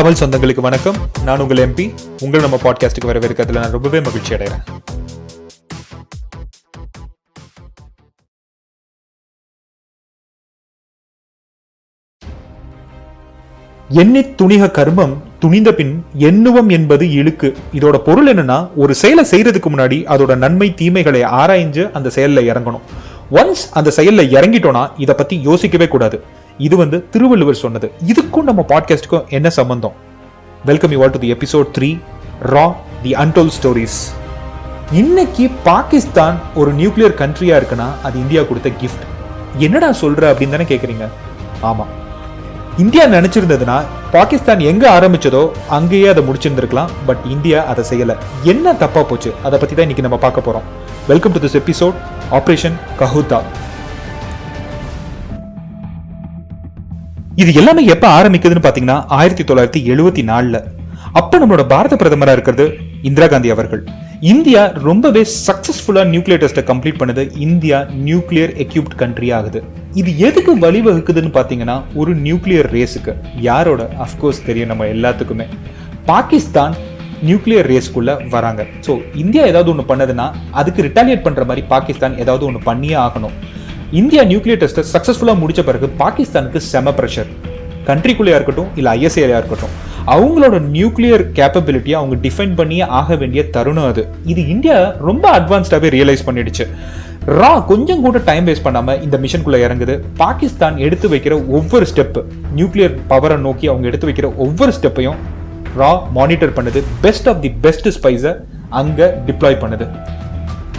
தமிழ் சொந்தங்களுக்கு வணக்கம். நான் உங்கள் எம்பி உங்கள் நம்ம பாட்காஸ்ட்டுக்கு வரவேற்கிறதுல நான் ரொம்பவே மகிழ்ச்சி அடைகிறேன். எண்ணி துணிக கர்மம் துணிந்த பின் எண்ணுவம் என்பது இழுக்கு. இதோட பொருள் என்னன்னா ஒரு செயலை செய்யறதுக்கு முன்னாடி அதோட நன்மை தீமைகளை ஆராய்ஞ்சு அந்த செயலில் இறங்கணும். ஒன்ஸ் அந்த செயல்ல இறங்கிட்டோம்னா இதை பத்தி யோசிக்கவே கூடாது. இது வந்து திருவள்ளுவர் சொன்னது. இதுக்கும் நம்ம பாட்காஸ்டுக்கும் என்ன சம்பந்தம்? Welcome you all to the episode three raw the untold stories இன்னைக்கு பாகிஸ்தான் ஒரு நியூக்ளியர் கண்ட்ரியா இருக்குன்னா அது இந்தியா கொடுத்த கிஃப்ட் என்னடா சொல்ற அப்படின்னு தானே கேட்குறீங்க ஆமாம் இந்தியா நினைச்சிருந்ததுன்னா பாகிஸ்தான் எங்கே ஆரம்பிச்சதோ அங்கேயே அதை முடிச்சிருந்துருக்கலாம் பட் இந்தியா அதை செய்யல. என்ன தப்பாக போச்சு? அதை பற்றி தான் இன்னைக்கு நம்ம பார்க்க போகிறோம் welcome to this episode operation Kahuta இது எல்லாமே எப்ப ஆரம்பிக்குதுன்னு பாத்தீங்கன்னா ஆயிரத்தி தொள்ளாயிரத்தி எழுபத்தி நாலுல. அப்ப நம்மளோட பாரத பிரதமரா இருக்கிறது இந்திரா காந்தி அவர்கள். இந்தியா ரொம்பவே சக்சஸ்ஃபுல்லா நியூக்ளியர் டெஸ்ட்டை கம்ப்ளீட் பண்ணது இந்தியா நியூக்ளியர் எக்யூப்ட் கண்ட்ரி ஆகுது. இது எதுக்கு வழிவகுக்குதுன்னு பாத்தீங்கன்னா ஒரு நியூக்ளியர் ரேஸுக்கு யாரோட? அஃப்கோர்ஸ் தெரியும் நம்ம எல்லாத்துக்குமே. பாகிஸ்தான் நியூக்ளியர் ரேஸ்க்குள்ள வராங்க. ஸோ இந்தியா ஏதாவது ஒன்று பண்ணதுன்னா அதுக்கு ரிட்டாலியேட் பண்ற மாதிரி பாகிஸ்தான் ஏதாவது ஒன்று பண்ணியே ஆகணும். இந்தியா நியூக்ளியர் டெஸ்ட்டை சக்ஸஸ்ஃபுல்லாக முடிச்ச பிறகு பாகிஸ்தானுக்கு செம ப்ரெஷர் கண்ட்ரிக்குள்ளேயா இருக்கட்டும் இல்லை ஐஎஸ்ஏலையாக இருக்கட்டும் அவங்களோட நியூக்ளியர் கேப்பபிலிட்டியை அவங்க டிஃபைன் பண்ணியே ஆக வேண்டிய தருணம் அது. இது இந்தியா ரொம்ப அட்வான்ஸ்டாகவே ரியலைஸ் பண்ணிடுச்சு. ரா கொஞ்சம் கூட டைம் வேஸ்ட் பண்ணாமல் இந்த மிஷனுக்குள்ளே இறங்குது. பாகிஸ்தான் எடுத்து வைக்கிற ஒவ்வொரு ஸ்டெப்பு நியூக்ளியர் பவரை நோக்கி அவங்க எடுத்து வைக்கிற ஒவ்வொரு ஸ்டெப்பையும் ரா மானிட்டர் பண்ணுது. பெஸ்ட் ஆஃப் தி பெஸ்ட் ஸ்பைஸை அங்கே டிப்ளாய் பண்ணுது.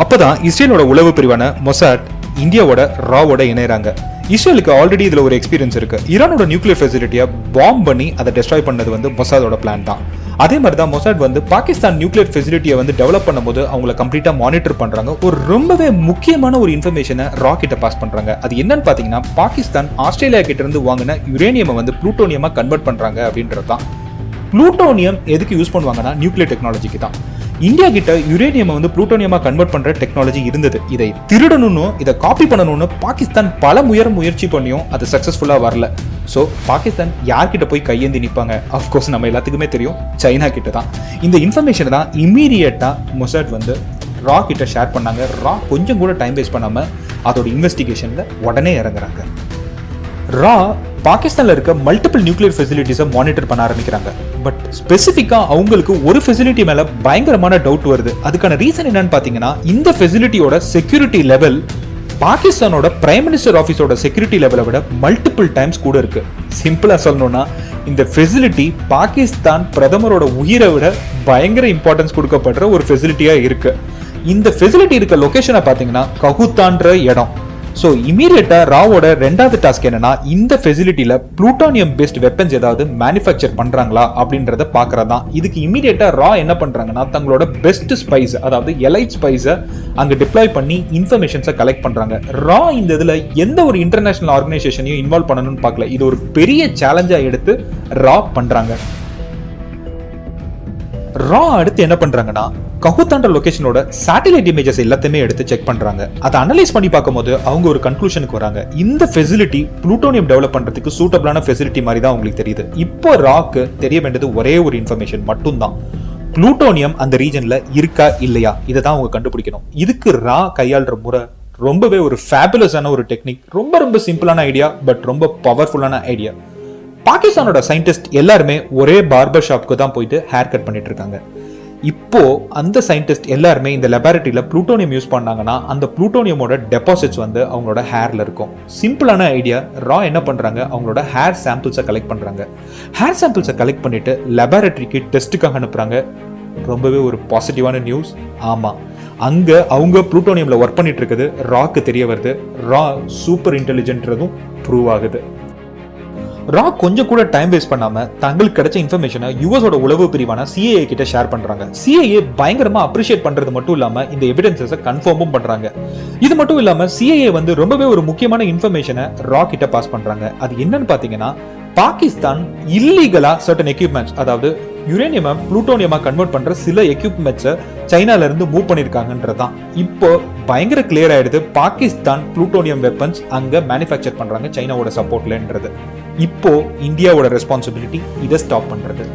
அப்பதான் இஸ்ரேலோட உளவு பிரிவான மொசாட் இந்தியாவோட ராவோட இணையறாங்க. இஸ்ரேலுக்கு ஆல்ரெடி இதில் ஒரு எக்ஸ்பீரியன்ஸ் இருக்கு. ஈரானோட நியூக்ளியர் ஃபெசிலிட்டியை பாம் பண்ணி அதை டெஸ்ட்ராய் பண்ணது வந்து மொசாதோட பிளான் தான். அதே மாதிரி தான் மொசாட் வந்து பாகிஸ்தான் நியூக்ளியர் ஃபெசிலிட்டியை வந்து டெவலப் பண்ணும்போது அவங்கள கம்ப்ளீட்டாக மானிட்டர் பண்ணுறாங்க ஒரு ரொம்பவே முக்கியமான ஒரு இன்ஃபர்மேஷனை ரா கிட்ட பாஸ் பண்ணுறாங்க அது என்னன்னு பார்த்தீங்கன்னா பாகிஸ்தான் ஆஸ்திரேலியா கிட்டேருந்து வாங்கின யுரேனியமை வந்து ப்ளூட்டோனியமாக கன்வெர்ட் பண்ணுறாங்க அப்படின்றது தான் புளூட்டோனியம் எதுக்கு யூஸ் பண்ணுவாங்கன்னா நியூக்ளியர் டெக்னாலஜிக்கு தான். இந்தியா கிட்ட யுரேனியம் வந்து புளூட்டோனியமா கன்வெர்ட் பண்ற டெக்னாலஜி இருந்தது. இதை திருடணும்னு இதை காப்பி பண்ணணும்னு பாகிஸ்தான் பல முயற முயற்சி பண்ணியும் அது சக்சஸ்ஃபுல்லா வரல. ஸோ பாகிஸ்தான் யார்கிட்ட போய் கையேந்தி நிற்பாங்க அஃப்கோர்ஸ் நம்ம எல்லாத்துக்குமே தெரியும். சைனா கிட்ட தான். இந்த இன்ஃபர்மேஷனை தான் இம்மீடியட்டா மொசாட் வந்து ரா கிட்ட ஷேர் பண்ணாங்க. ரா கொஞ்சம் கூட டைம் வேஸ்ட் பண்ணாம அதோட இன்வெஸ்டிகேஷன்ல உடனே இறங்குறாங்க. ரா பாகிஸ்தானில் இருக்க மல்டிபிள் நியூக்ளியர் ஃபெசிலிட்டிஸை மானிட்டர் பண்ண ஆரம்பிக்கிறாங்க. பட் ஸ்பெசிஃபிக்காக அவங்களுக்கு ஒரு ஃபெசிலிட்டி மேலே பயங்கரமான டவுட் வருது. அதுக்கான ரீசன் என்னன்னு பார்த்தீங்கன்னா இந்த ஃபெசிலிட்டியோட செக்யூரிட்டி லெவல் பாகிஸ்தானோட பிரைம் மினிஸ்டர் ஆஃபீஸோட செக்யூரிட்டி லெவலை விட மல்டிபிள் டைம்ஸ் கூட இருக்கு. சிம்பிளாக சொல்லணும்னா இந்த ஃபெசிலிட்டி பாகிஸ்தான் பிரதமரோட உயிரை விட பயங்கர இம்பார்ட்டன்ஸ் கொடுக்கப்படுற ஒரு ஃபெசிலிட்டியாக இருக்கு. இந்த ஃபெசிலிட்டி இருக்க லொகேஷனை பார்த்தீங்கன்னா ககுத்தான்ற இடம். ஸோ இமீடியட்டாக ராவோட ரெண்டாவது டாஸ்க் என்னன்னா இந்த ஃபெசிலிட்டியில் ப்ளூட்டானியம் பேஸ்ட் வெப்பன்ஸ் ஏதாவது மேனுஃபேக்சர் பண்ணுறாங்களா அப்படின்றத பாக்குறதா இதுக்கு இமீடியட்டாக ரா என்ன பண்ணுறாங்கன்னா தங்களோட பெஸ்ட் ஸ்பைஸ் அதாவது எலைட் ஸ்பைஸை அங்கே டிப்ளாய் பண்ணி இன்ஃபர்மேஷன்ஸை கலெக்ட் பண்ணுறாங்க ரா இந்த இதில் எந்த ஒரு இன்டர்நேஷனல் ஆர்கனைசேஷனையும் இன்வால்வ் பண்ணணும்னு பார்க்கல. இது ஒரு பெரிய சேலஞ்சாக எடுத்து ரா பண்ணுறாங்க ரா அடுத்து என்ன பண்றாங்கன்னா கஹுத்தாண்ட லொகேஷனோட சேட்டலைட் இமேஜஸ் எல்லாத்தையுமே எடுத்து செக் பண்றாங்க. அதை அனலைஸ் பண்ணி பார்க்கும்போது அவங்க ஒரு கன்க்ளூஷனுக்கு வராங்க. இந்த ஃபெசிலிட்டி புளூட்டோனியம் டெவலப் பண்றதுக்கு சூட்டபிளான ஃபெசிலிட்டி மாதிரி தான் உங்களுக்கு தெரியுது. இப்போ ராக்கு தெரிய வேண்டியது ஒரே ஒரு இன்ஃபர்மேஷன் மட்டும்தான். புளூட்டோனியம் அந்த ரீஜன்ல இருக்கா இல்லையா? இதை தான் அவங்க கண்டுபிடிக்கணும். இதுக்கு ரா கையாளுற முறை ரொம்பவே ஒரு ஃபேபுலஸான ஒரு டெக்னிக் ரொம்ப ரொம்ப சிம்பிளான ஐடியா பட் ரொம்ப பவர்ஃபுல்லான ஐடியா பாகிஸ்தானோட சயின்டிஸ்ட் எல்லாருமே ஒரே பார்பர் ஷாப்க்கு தான் போயிட்டு ஹேர் கட் பண்ணிட்டு இருக்காங்க. இப்போ அந்த சயின்டிஸ்ட் எல்லாருமே இந்த லெபார்டரியில ப்ளூட்டோனியம் யூஸ் பண்ணாங்கன்னா அந்த ப்ளூட்டோனியமோட டெபாசிட்ஸ் வந்து அவங்களோட ஹேர்ல இருக்கும். சிம்பிளான ஐடியா ரா என்ன பண்றாங்க? அவங்களோட ஹேர் சாம்பிள்ஸை கலெக்ட் பண்றாங்க. ஹேர் சாம்பிள்ஸை கலெக்ட் பண்ணிட்டு லெபார்டரிக்கு டெஸ்ட்டுக்காக அனுப்புறாங்க. ரொம்பவே ஒரு பாசிட்டிவான நியூஸ் ஆமா. அங்க அவங்க ப்ளூட்டோனியமில் ஒர்க் பண்ணிட்டு இருக்குது. ராக்கு தெரிய வருது. ரா சூப்பர் இன்டெலிஜென்ட்றதும் ப்ரூவ் ஆகுது. ராக் கொஞ்சம் கூட டைம் வேஸ்ட் பண்ணாம தங்களுக்கு கிடைச்ச இன்ஃபர்மேஷனை யூஎஸோட உளவு பிரிவான சிஏஏ கிட்ட ஷேர் பண்றாங்க. சிஏஏ பயங்கரமா அப்ரிஷியேட் பண்றது மட்டும் இல்லாம இந்த எவிடன்சஸை கன்ஃபார்மும் பண்றாங்க. இது மட்டும் இல்லாம சிஏஏ வந்து ரொம்பவே ஒரு முக்கியமான இன்ஃபர்மேஷனை ரா கிட்ட பாஸ் பண்றாங்க. அது என்னன்னு பாத்தீங்கன்னா பாகிஸ்தான் இல்லீகலா சர்டன் எக்யூப்மெண்ட்ஸ் அதாவது யுரேனியமை புளூட்டோனியமா கன்வெர்ட் பண்ற சில எக்யூப்மெண்ட்ஸை சைனால இருந்து மூவ் பண்ணிருக்காங்கன்றதான் இப்போ பயங்கர கிளியர் ஆயிடுது பாகிஸ்தான் புளூட்டோனியம் வெப்பன்ஸ் அங்க மேனுஃபேக்சர் பண்றாங்க சைனாவோட சப்போர்ட்லன்றது இப்போ இந்தியாவோட ரெஸ்பான்சிபிலிட்டி இதை ஸ்டாப் பண்றது.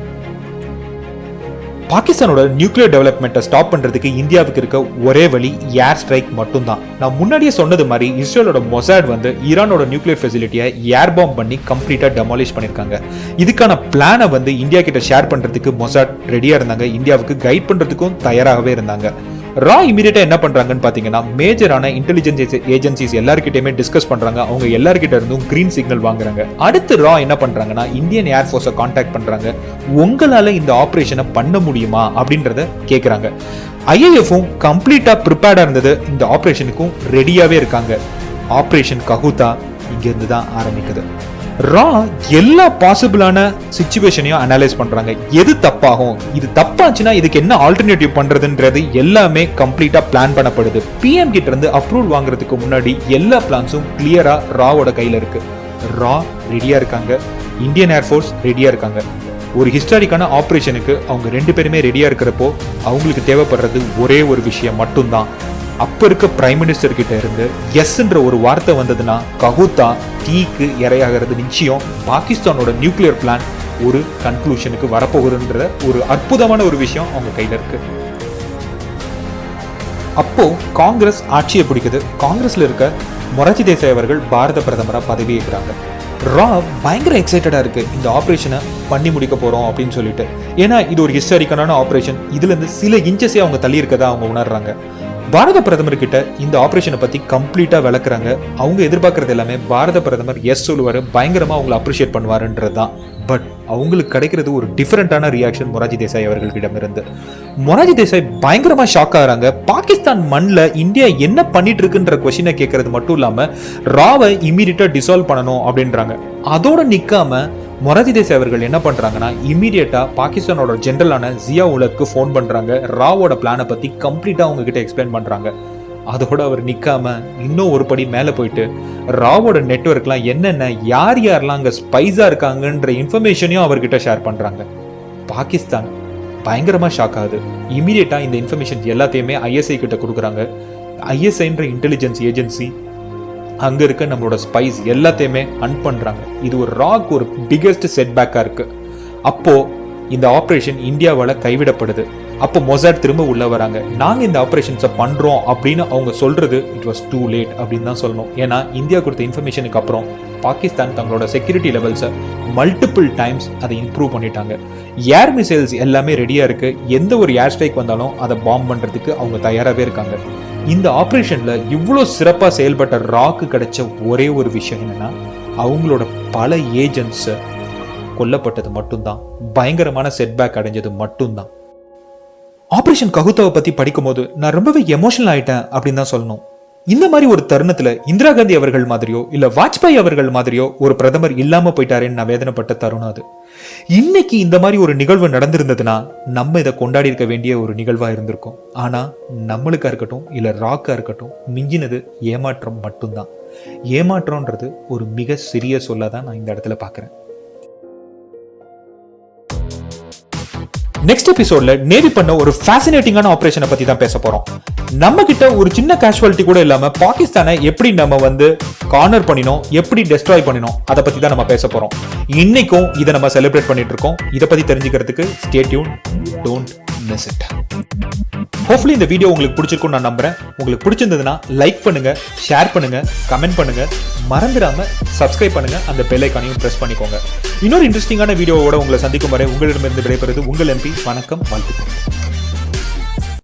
பாகிஸ்தானோட நியூக்ளியர் டெவலப்மெண்ட்டை ஸ்டாப் பண்ணுறதுக்கு இந்தியாவுக்கு இருக்க ஒரே வழி ஏர் ஸ்ட்ரைக் மட்டும்தான். நான் முன்னாடியே சொன்னது மாதிரி இஸ்ரேலோட மொசாட் வந்து ஈரானோட நியூக்ளியர் ஃபெசிலிட்டியை ஏர் பாம் பண்ணி கம்ப்ளீட்டாக டெமாலிஷ் பண்ணியிருக்காங்க இதுக்கான பிளானை வந்து இந்தியா கிட்ட ஷேர் பண்ணுறதுக்கு மொசாட் ரெடியாக இருந்தாங்க. இந்தியாவுக்கு கைட் பண்ணுறதுக்கும் தயாராகவே இருந்தாங்க. ரா இமீடியட்டா என்ன பண்றாங்கன்னு பாத்தீங்கன்னா மேஜரான இன்டெலிஜென்ஸ் ஏஜென்சிஸ் எல்லாருக்கிட்டயுமே டிஸ்கஸ் பண்றாங்க. அவங்க எல்லாருக்கிட்ட இருந்தும் கிரீன் சிக்னல் வாங்குறாங்க. அடுத்து ரா என்ன பண்றாங்கன்னா இந்தியன் ஏர்ஃபோர்ஸை காண்டாக்ட் பண்றாங்க. உங்களால இந்த ஆபரேஷனை பண்ண முடியுமா அப்படின்றத கேட்குறாங்க ஐஏஎஃப்பும் கம்ப்ளீட்டா ப்ரிப்பேர்டா இருந்தது. இந்த ஆபரேஷனுக்கும் ரெடியாவே இருக்காங்க. ஆபரேஷன் கஹூதா இங்கேருந்து தான் ஆரம்பிக்குது. ரா எல்லா பாசிபிளான சுச்சுவேஷனையும் அனலைஸ் பண்றாங்க. எது தப்பாகும்? இது தப்பாச்சுன்னா இதுக்கு என்ன ஆல்டர்னேட்டிவ் பண்றதுன்றது எல்லாமே கம்ப்ளீட்டா பிளான் பண்ணப்படுது. பிஎம் கிட்ட இருந்து அப்ரூவல் வாங்குறதுக்கு முன்னாடி எல்லா பிளான்ஸும் கிளியரா ராவோட கையில இருக்கு. ரா ரெடியா இருக்காங்க. இந்தியன் ஏர்ஃபோர்ஸ் ரெடியா இருக்காங்க. ஒரு ஹிஸ்டாரிக்கான ஆப்ரேஷனுக்கு அவங்க ரெண்டு பேருமே ரெடியா இருக்கிறப்போ அவங்களுக்கு தேவைப்படுறது ஒரே ஒரு விஷயம் மட்டும்தான். அப்ப இருக்க பிரைம் மினிஸ்டர் கிட்ட இருந்து எஸ்ன்ற ஒரு வார்த்தை வந்ததுன்னா ககுத்தா தீக்கு இரையாகிறது நிச்சயம். பாகிஸ்தானோட நியூக்ளியர் பிளான் ஒரு கன்க்ளூஷனுக்கு வரப்போகுதுன்ற ஒரு அற்புதமான ஒரு விஷயம் அவங்க கையில இருக்கு. அப்போ காங்கிரஸ் ஆட்சியை பிடிக்குது. காங்கிரஸ்ல இருக்க மொராஜி தேசாய் அவர்கள் பாரத பிரதமராக பதவியேற்கிறாங்க ரா பயங்கர எக்ஸைட்டடாக இருக்கு. இந்த ஆப்ரேஷனை பண்ணி முடிக்க போகிறோம் அப்படின்னு சொல்லிட்டு. ஏன்னா இது ஒரு ஹிஸ்டாரிக்கலான ஆப்ரேஷன் இதுல இருந்து சில இன்ச்சஸே அவங்க தள்ளி இருக்கதா அவங்க உணர்றாங்க. பாரத பிரதமர் கிட்ட இந்த ஆபரேஷனை பத்தி கம்ப்ளீட்டா விளக்குறாங்க. அவங்க எதிர்பார்க்கறது எல்லாமே பாரத பிரதமர் எஸ் சொல்லுவாரு பயங்கரமா அவங்களை அப்ரிஷியேட் பண்ணுவாருன்றதுதான். பட் அவங்களுக்கு கிடைக்கிறது ஒரு டிஃப்ரெண்டான ரியாக்ஷன் மொராஜி தேசாய் அவர்களிடம் இருந்து மொராஜி தேசாய் பயங்கரமா ஷாக் ஆகிறாங்க. பாகிஸ்தான் மண்ணில் இந்தியா என்ன பண்ணிட்டு இருக்குன்ற கொஷினை கேட்கறது மட்டும் இல்லாம ராவை இமீடியட்டா டிசால்வ் பண்ணணும் அப்படின்றாங்க. அதோட நிக்காம மொராஜி தேசாய் அவர்கள் என்ன பண்றாங்கன்னா இமீடியட்டா பாகிஸ்தானோட ஜென்ரலான ஜியா உலக்கு ஃபோன் பண்றாங்க. ராவோட பிளானை பத்தி கம்ப்ளீட்டா அவங்க கிட்ட எக்ஸ்பிளைன் பண்றாங்க. அதோட அவர் நிற்காம இன்னும் ஒரு படி மேலே போயிட்டு ராவோட நெட்ஒர்க்லாம் என்னென்ன யார் யாரெல்லாம் அங்கே ஸ்பைஸாக இருக்காங்கன்ற இன்ஃபர்மேஷனையும் அவர்கிட்ட ஷேர் பண்ணுறாங்க பாகிஸ்தான் பயங்கரமாக ஷாக் ஆகுது. இமீடியட்டாக இந்த இன்ஃபர்மேஷன் எல்லாத்தையுமே ஐஎஸ்ஐ கிட்ட கொடுக்குறாங்க. ஐஎஸ்ஐன்ற இன்டெலிஜென்ஸ் ஏஜென்சி அங்க இருக்க நம்மளோட ஸ்பைஸ் எல்லாத்தையுமே அன் பண்றாங்க. இது ஒரு ராக் ஒரு பிகெஸ்ட் செட்பேக்காக இருக்கு. அப்போ இந்த ஆப்ரேஷன் இந்தியாவால கைவிடப்படுது. அப்போ மொசாட் திரும்ப உள்ள வராங்க. நாங்க இந்த ஆப்ரேஷன்ஸை பண்றோம் அப்படின்னு அவங்க சொல்றது இட் வாஸ் டூ லேட் அப்படின்னு தான் சொல்லணும். ஏன்னா இந்தியா கொடுத்த இன்ஃபர்மேஷனுக்கு அப்புறம் பாகிஸ்தான் தங்களோட செக்யூரிட்டி லெவல்ஸை மல்டிபிள் டைம்ஸ் அதை இம்ப்ரூவ் பண்ணிட்டாங்க. ஏர் மிசைல்ஸ் எல்லாமே ரெடியா இருக்கு. எந்த ஒரு ஏர் ஸ்ட்ரைக் வந்தாலும் அதை பாம்ப் பண்றதுக்கு அவங்க தயாராகவே இருக்காங்க. இந்த ஆப்ரேஷன்ல இவ்வளோ சிறப்பாக செயல்பட்ட ராக்கு கிடைச்ச ஒரே ஒரு விஷயம் என்னன்னா அவங்களோட பல ஏஜென்ட்ஸ் கொல்லப்பட்டது மட்டும்தான். பயங்கரமான செட்பேக் அடைஞ்சது மட்டும்தான். ஆப்ரேஷன் ககுத்தாவை பற்றி படிக்கும்போது நான் ரொம்பவே எமோஷனல் ஆயிட்டேன் அப்படின்னு தான் சொல்லணும். இந்த மாதிரி ஒரு தருணத்துல இந்திரா காந்தி அவர்கள் மாதிரியோ இல்ல வாஜ்பாய் அவர்கள் மாதிரியோ ஒரு பிரதமர் இல்லாம போயிட்டாருன்னு நான் வேதனைப்பட்ட தருணம் அது. இன்னைக்கு இந்த மாதிரி ஒரு நிகழ்வு நடந்திருந்ததுன்னா நம்ம இதை கொண்டாடி இருக்க வேண்டிய ஒரு நிகழ்வா இருந்திருக்கும். ஆனா நம்மளுக்கா இருக்கட்டும் இல்ல ராக்கா இருக்கட்டும் மிஞ்சினது ஏமாற்றம் மட்டும்தான். ஏமாற்றம்ன்றது ஒரு மிக சிறிய சொல்லாதான் நான் இந்த இடத்துல பாக்குறேன். நெக்ஸ்ட் எபிசோட்ல நேவி பண்ண ஒரு ஃபேசினேட்டிங்கான ஆபரேஷனை பத்தி தான் பேச போறோம். நம்ம கிட்ட ஒரு சின்ன கேஷுவாலிட்டி கூட இல்லாம பாகிஸ்தானை எப்படி நம்ம வந்து கார்னர் பண்ணினோம் எப்படி டெஸ்ட்ராய் பண்ணினோம் அதை பத்தி தான் நம்ம பேச போறோம். இன்னைக்கும் இதை நம்ம செலிப்ரேட் பண்ணிட்டு இருக்கோம். இதை பத்தி தெரிஞ்சுக்கிறதுக்கு stay tuned don't miss it hopefully இந்த வீடியோ உங்களுக்கு பிடிச்சிருக்கும் நான் நம்புறேன். உங்களுக்கு பிடிச்சிருந்ததுன்னா லைக் பண்ணுங்க ஷேர் பண்ணுங்க கமெண்ட் பண்ணுங்க. மறந்துடாம சப்ஸ்கிரைப் பண்ணுங்க. அந்த பெல் ஐக்கானையும் பண்ணிக்கோங்க. இன்னொரு இன்ட்ரெஸ்டிங்கான வீடியோவோட உங்களை சந்திக்கும் வரை உங்களிடமிருந்து விடைபெறுவது உங்கள் எம்பி வணக்கம் வாழ்த்துக்கள்.